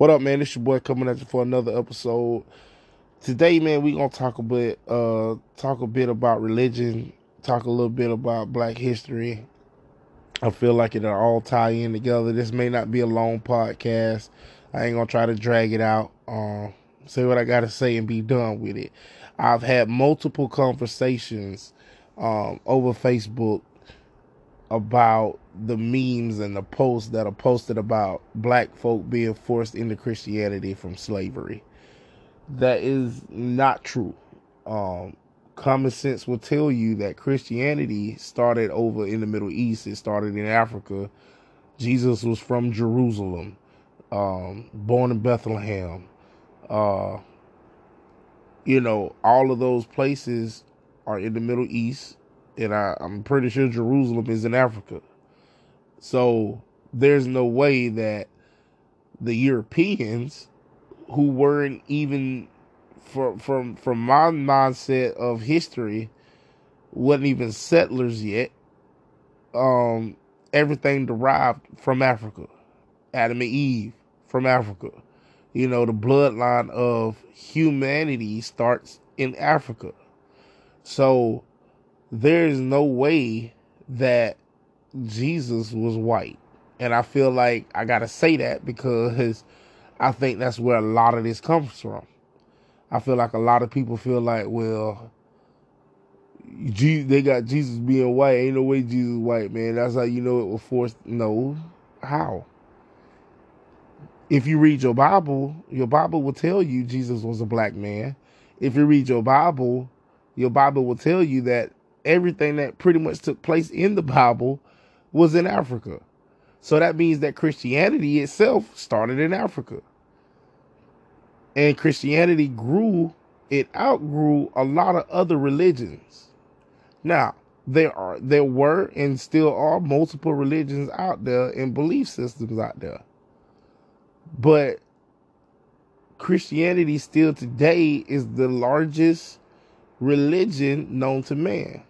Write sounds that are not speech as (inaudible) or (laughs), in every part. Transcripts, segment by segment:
What up, man? It's your boy coming at you for another episode. Today, man, we gonna talk a bit, uh, talk a bit about religion, talk a little bit about Black history. I feel like it'll all tie in together. This may not be a long podcast. I ain't gonna try to drag it out. Um, say what I gotta say and be done with it. I've had multiple conversations um, over Facebook about the memes and the posts that are posted about black folk being forced into Christianity from slavery. That is not true. Um, common sense will tell you that Christianity started over in the Middle East. It started in Africa. Jesus was from Jerusalem, um, born in Bethlehem. Uh, you know, all of those places are in the Middle East and I, I'm pretty sure Jerusalem is in Africa. So there's no way that the Europeans who weren't even from from from my mindset of history wasn't even settlers yet. Um, everything derived from Africa. Adam and Eve from Africa. You know, the bloodline of humanity starts in Africa. So there is no way that Jesus was white. And I feel like I got to say that because I think that's where a lot of this comes from. I feel like a lot of people feel like, well, they got Jesus being white. Ain't no way Jesus white, man. That's how you know it was forced. No. How? If you read your Bible, your Bible will tell you Jesus was a black man. If you read your Bible, your Bible will tell you that everything that pretty much took place in the Bible was in Africa. So that means that Christianity itself started in Africa. And Christianity grew, it outgrew a lot of other religions. Now, there are there were and still are multiple religions out there and belief systems out there. But Christianity still today is the largest religion known to man.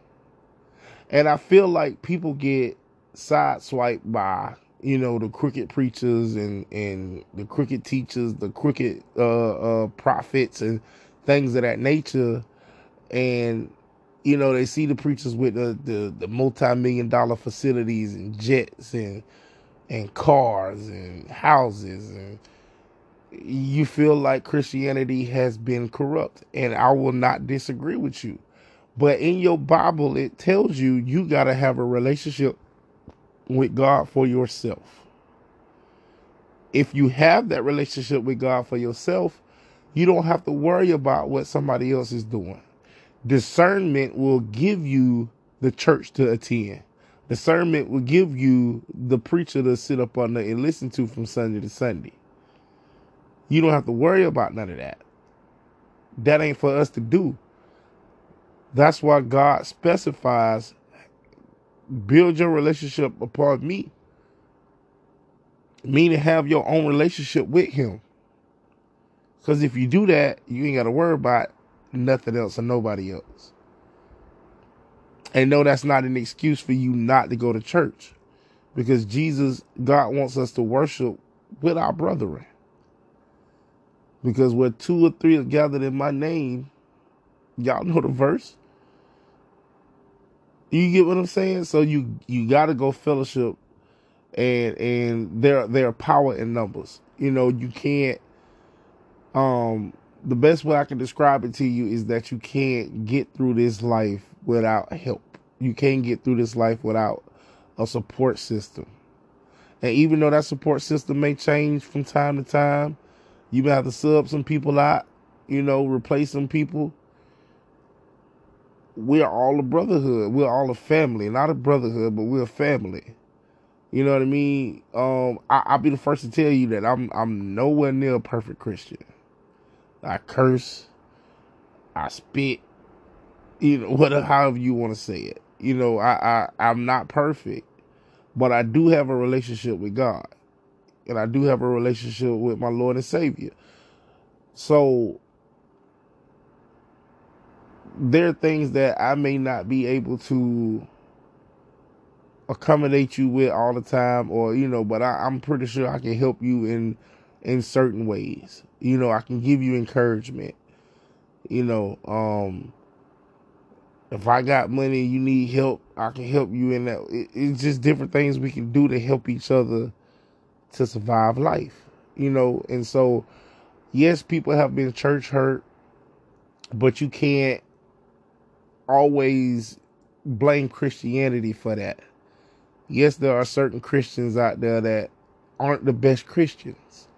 And I feel like people get sideswiped by, you know, the crooked preachers and, and the crooked teachers, the crooked uh, uh, prophets and things of that nature. And, you know, they see the preachers with the, the, the multi-million dollar facilities and jets and and cars and houses and you feel like Christianity has been corrupt and I will not disagree with you. But in your Bible, it tells you you got to have a relationship with God for yourself. If you have that relationship with God for yourself, you don't have to worry about what somebody else is doing. Discernment will give you the church to attend. Discernment will give you the preacher to sit up under and listen to from Sunday to Sunday. You don't have to worry about none of that. That ain't for us to do. That's why God specifies build your relationship upon me. Meaning have your own relationship with him. Because if you do that, you ain't got to worry about nothing else or nobody else. And no, that's not an excuse for you not to go to church. Because Jesus, God wants us to worship with our brethren. Because where two or three are gathered in my name, y'all know the verse. You get what I'm saying? So you you got to go fellowship, and and there there are power in numbers. You know you can't. Um, the best way I can describe it to you is that you can't get through this life without help. You can't get through this life without a support system. And even though that support system may change from time to time, you may have to sub some people out, you know, replace some people we're all a brotherhood. We're all a family. Not a brotherhood, but we're a family. You know what I mean? Um, I, will be the first to tell you that I'm I'm nowhere near a perfect Christian. I curse, I spit, you know, (laughs) whatever however you want to say it. You know, I, I I'm not perfect, but I do have a relationship with God. And I do have a relationship with my Lord and Savior. So there are things that I may not be able to accommodate you with all the time, or you know, but I, am pretty sure I can help you in in certain ways. You know, I can give you encouragement. You know, um, if I got money, you need help, I can help you in that. It, it's just different things we can do to help each other to survive life. You know, and so yes, people have been church hurt, but you can't always blame Christianity for that. Yes, there are certain Christians out there that aren't the best Christians.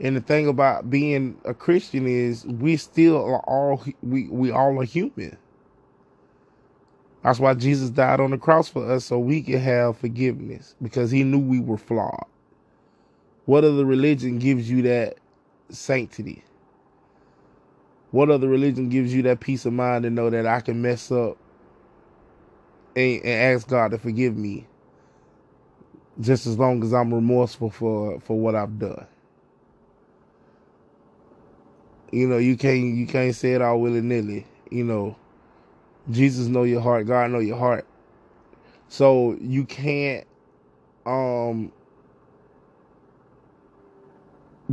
And the thing about being a Christian is we still are all we we all are human. That's why Jesus died on the cross for us so we can have forgiveness because he knew we were flawed. What other religion gives you that sanctity? What other religion gives you that peace of mind to know that I can mess up and, and ask God to forgive me just as long as I'm remorseful for, for what I've done? You know, you can't you can't say it all willy nilly. You know, Jesus know your heart, God know your heart. So you can't um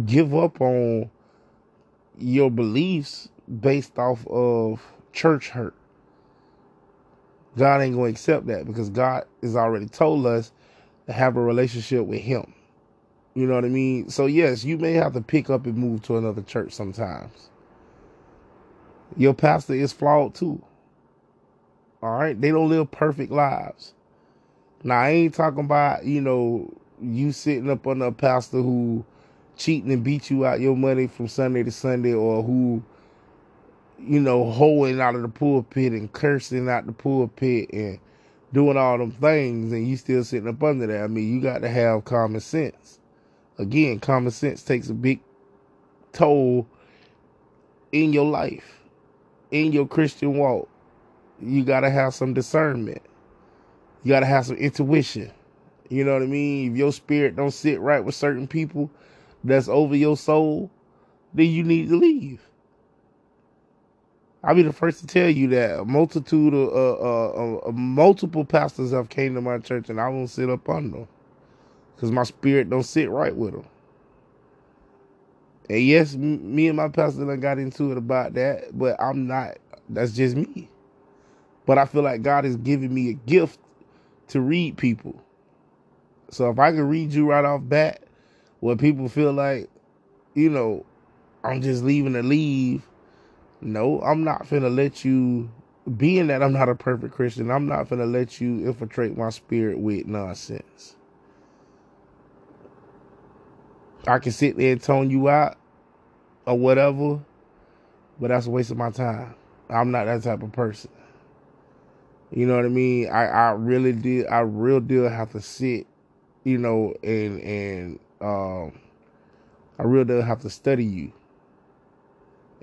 give up on your beliefs based off of church hurt. God ain't going to accept that because God has already told us to have a relationship with Him. You know what I mean? So, yes, you may have to pick up and move to another church sometimes. Your pastor is flawed too. All right? They don't live perfect lives. Now, I ain't talking about, you know, you sitting up under a pastor who cheating and beat you out your money from Sunday to Sunday or who you know, hoeing out of the pulpit and cursing out the pulpit and doing all them things and you still sitting up under that. I mean, you got to have common sense. Again, common sense takes a big toll in your life, in your Christian walk. You got to have some discernment. You got to have some intuition. You know what I mean? If your spirit don't sit right with certain people that's over your soul, then you need to leave. I'll be the first to tell you that a multitude of uh, uh, uh, multiple pastors have came to my church, and I won't sit up on them because my spirit don't sit right with them. And yes, m- me and my pastor done got into it about that, but I'm not. That's just me. But I feel like God is giving me a gift to read people. So if I can read you right off bat, where people feel like, you know, I'm just leaving to leave no, I'm not finna let you, being that I'm not a perfect Christian, I'm not finna let you infiltrate my spirit with nonsense. I can sit there and tone you out or whatever, but that's a waste of my time. I'm not that type of person. You know what I mean? I, I really did I real deal have to sit, you know, and and um I real deal have to study you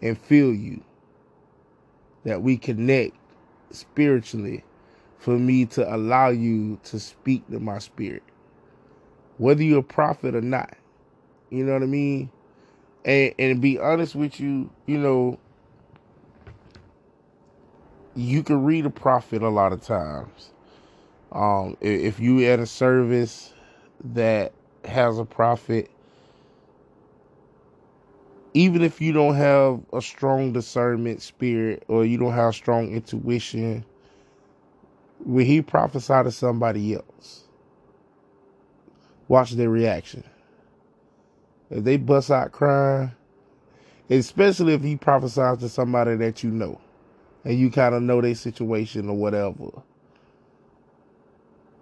and feel you. That we connect spiritually for me to allow you to speak to my spirit. Whether you're a prophet or not. You know what I mean? And and be honest with you, you know, you can read a prophet a lot of times. Um, if you at a service that has a prophet, even if you don't have a strong discernment spirit or you don't have strong intuition, when he prophesy to somebody else, watch their reaction. If they bust out crying, especially if he prophesies to somebody that you know and you kind of know their situation or whatever.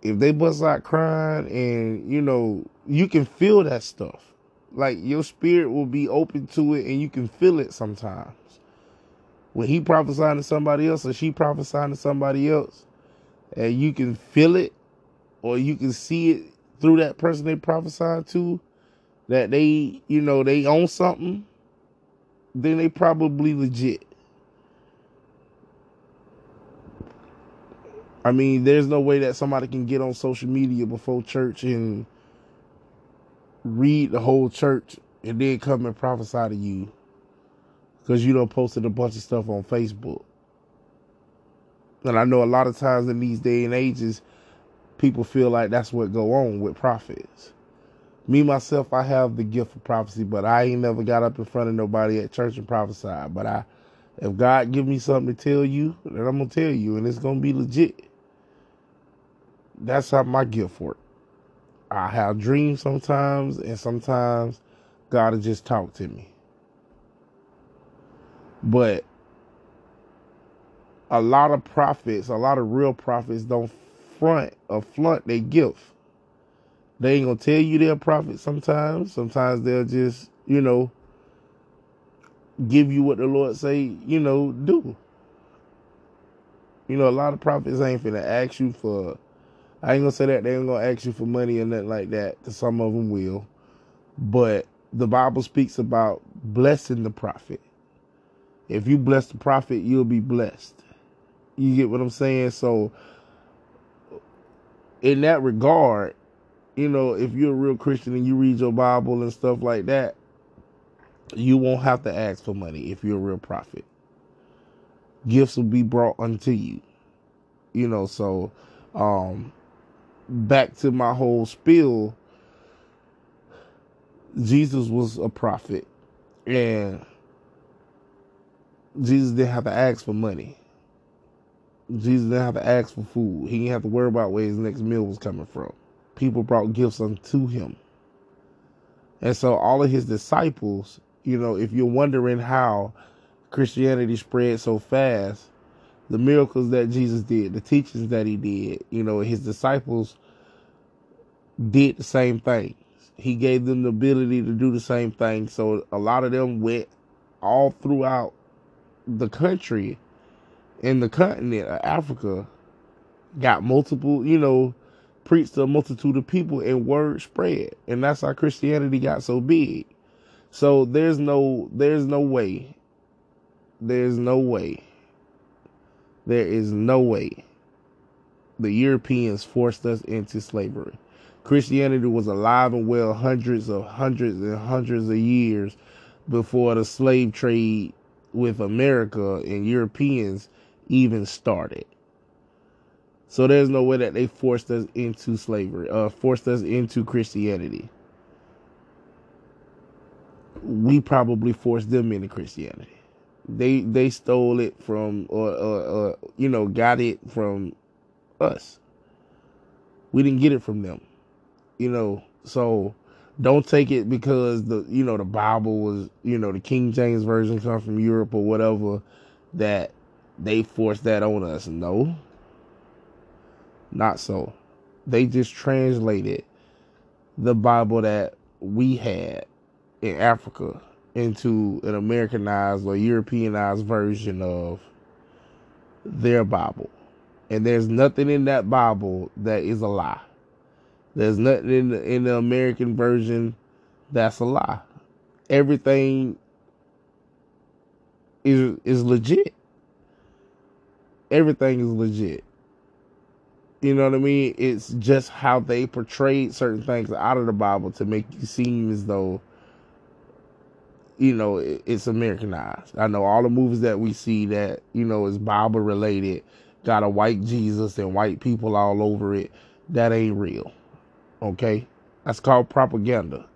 If they bust out crying and you know, you can feel that stuff like your spirit will be open to it and you can feel it sometimes. When he prophesying to somebody else or she prophesying to somebody else, and you can feel it or you can see it through that person they prophesying to, that they, you know, they own something, then they probably legit. I mean, there's no way that somebody can get on social media before church and read the whole church and then come and prophesy to you because you don't posted a bunch of stuff on Facebook. And I know a lot of times in these day and ages, people feel like that's what go on with prophets. Me myself, I have the gift of prophecy, but I ain't never got up in front of nobody at church and prophesied. But I, if God give me something to tell you, then I'm gonna tell you, and it's gonna be legit. That's how my gift it. I have dreams sometimes, and sometimes God will just talk to me. But a lot of prophets, a lot of real prophets don't front or flaunt their gift. They ain't gonna tell you they're a prophet sometimes. Sometimes they'll just, you know, give you what the Lord say, you know, do. You know, a lot of prophets ain't finna ask you for I ain't gonna say that they ain't gonna ask you for money or nothing like that. Some of them will, but the Bible speaks about blessing the prophet. If you bless the prophet, you'll be blessed. You get what I'm saying? So, in that regard, you know, if you're a real Christian and you read your Bible and stuff like that, you won't have to ask for money if you're a real prophet. Gifts will be brought unto you. You know, so um back to my whole spiel, Jesus was a prophet and Jesus didn't have to ask for money. Jesus didn't have to ask for food. He didn't have to worry about where his next meal was coming from. People brought gifts unto him. And so all of his disciples, you know, if you're wondering how Christianity spread so fast, the miracles that Jesus did, the teachings that he did, you know, his disciples did the same things. He gave them the ability to do the same thing. So a lot of them went all throughout the country in the continent of Africa, got multiple, you know, preached to a multitude of people and word spread. And that's how Christianity got so big. So there's no there's no way. There's no way there is no way the Europeans forced us into slavery. Christianity was alive and well hundreds of hundreds and hundreds of years before the slave trade with America and Europeans even started. So there's no way that they forced us into slavery, uh, forced us into Christianity. We probably forced them into Christianity. They they stole it from or, or, or you know got it from us. We didn't get it from them. You know, so don't take it because the you know the Bible was you know the King James version come from Europe or whatever that they forced that on us. No, not so. They just translated the Bible that we had in Africa into an Americanized or Europeanized version of their Bible. And there's nothing in that Bible that is a lie. There's nothing in the, in the American version that's a lie. Everything is is legit. Everything is legit. You know what I mean? It's just how they portrayed certain things out of the Bible to make you seem as though you know, it's Americanized. I know all the movies that we see that, you know, is Bible related, got a white Jesus and white people all over it. That ain't real. Okay? That's called propaganda.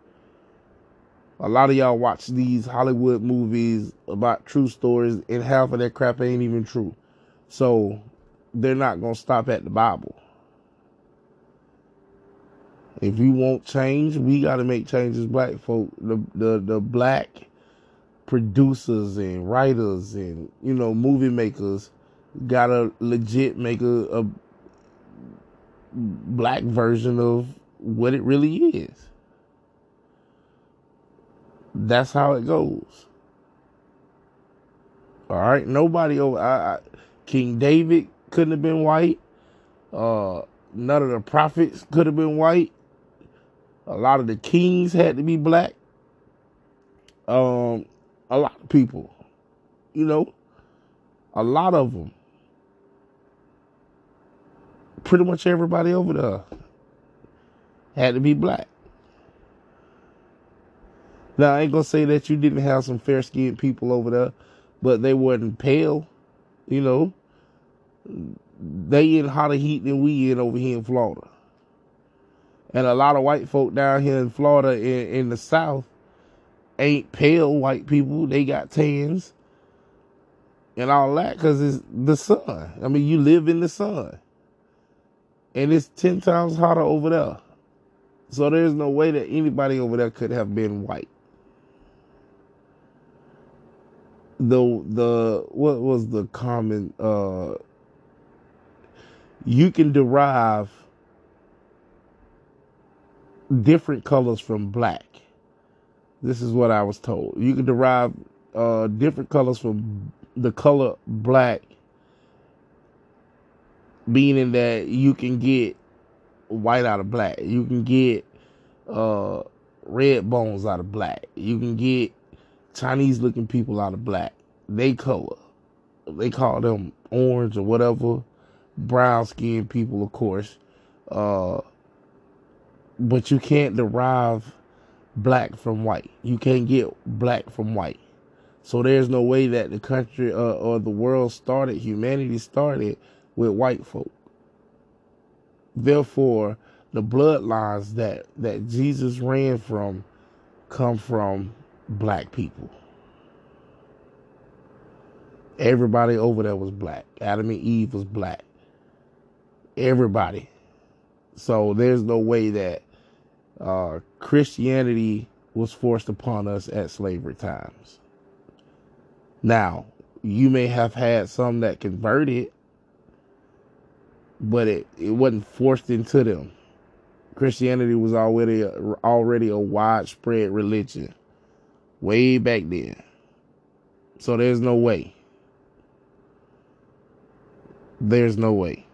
A lot of y'all watch these Hollywood movies about true stories, and half of that crap ain't even true. So they're not going to stop at the Bible. If we want change, we got to make changes, black folk. The, the, the black producers and writers and you know movie makers gotta legit make a, a black version of what it really is. That's how it goes. All right, nobody over. I, I, King David couldn't have been white. Uh, none of the prophets could have been white. A lot of the kings had to be black. Um, a lot of people, you know, a lot of them. Pretty much everybody over there had to be black. Now, I ain't gonna say that you didn't have some fair skinned people over there, but they wasn't pale, you know. They in hotter heat than we in over here in Florida. And a lot of white folk down here in Florida in, in the South ain't pale white people. They got tans and all that because it's the sun. I mean, you live in the sun. And it's 10 times hotter over there. So there's no way that anybody over there could have been white. The the what was the common uh you can derive different colors from black. This is what I was told. You can derive uh different colors from the color black meaning that you can get white out of black. You can get uh, red bones out of black. You can get Chinese looking people out of black. They color. They call them orange or whatever. Brown skinned people, of course. Uh, but you can't derive black from white. You can't get black from white. So there's no way that the country uh, or the world started, humanity started with white folk. Therefore, the bloodlines that that Jesus ran from come from black people. Everybody over there was black. Adam and Eve was black. Everybody. So there's no way that uh, Christianity was forced upon us at slavery times. Now, you may have had some that converted, but it, it wasn't forced into them. Christianity was already a, already a widespread religion way back then. So there's no way. There's no way.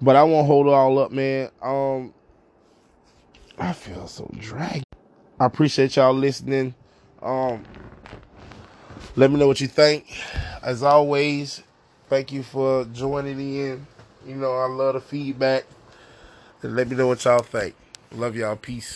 But I won't hold it all up, man. Um I feel so dragged. I appreciate y'all listening. Um let me know what you think. As always, thank you for joining in. You know, I love the feedback. And let me know what y'all think. Love y'all. Peace.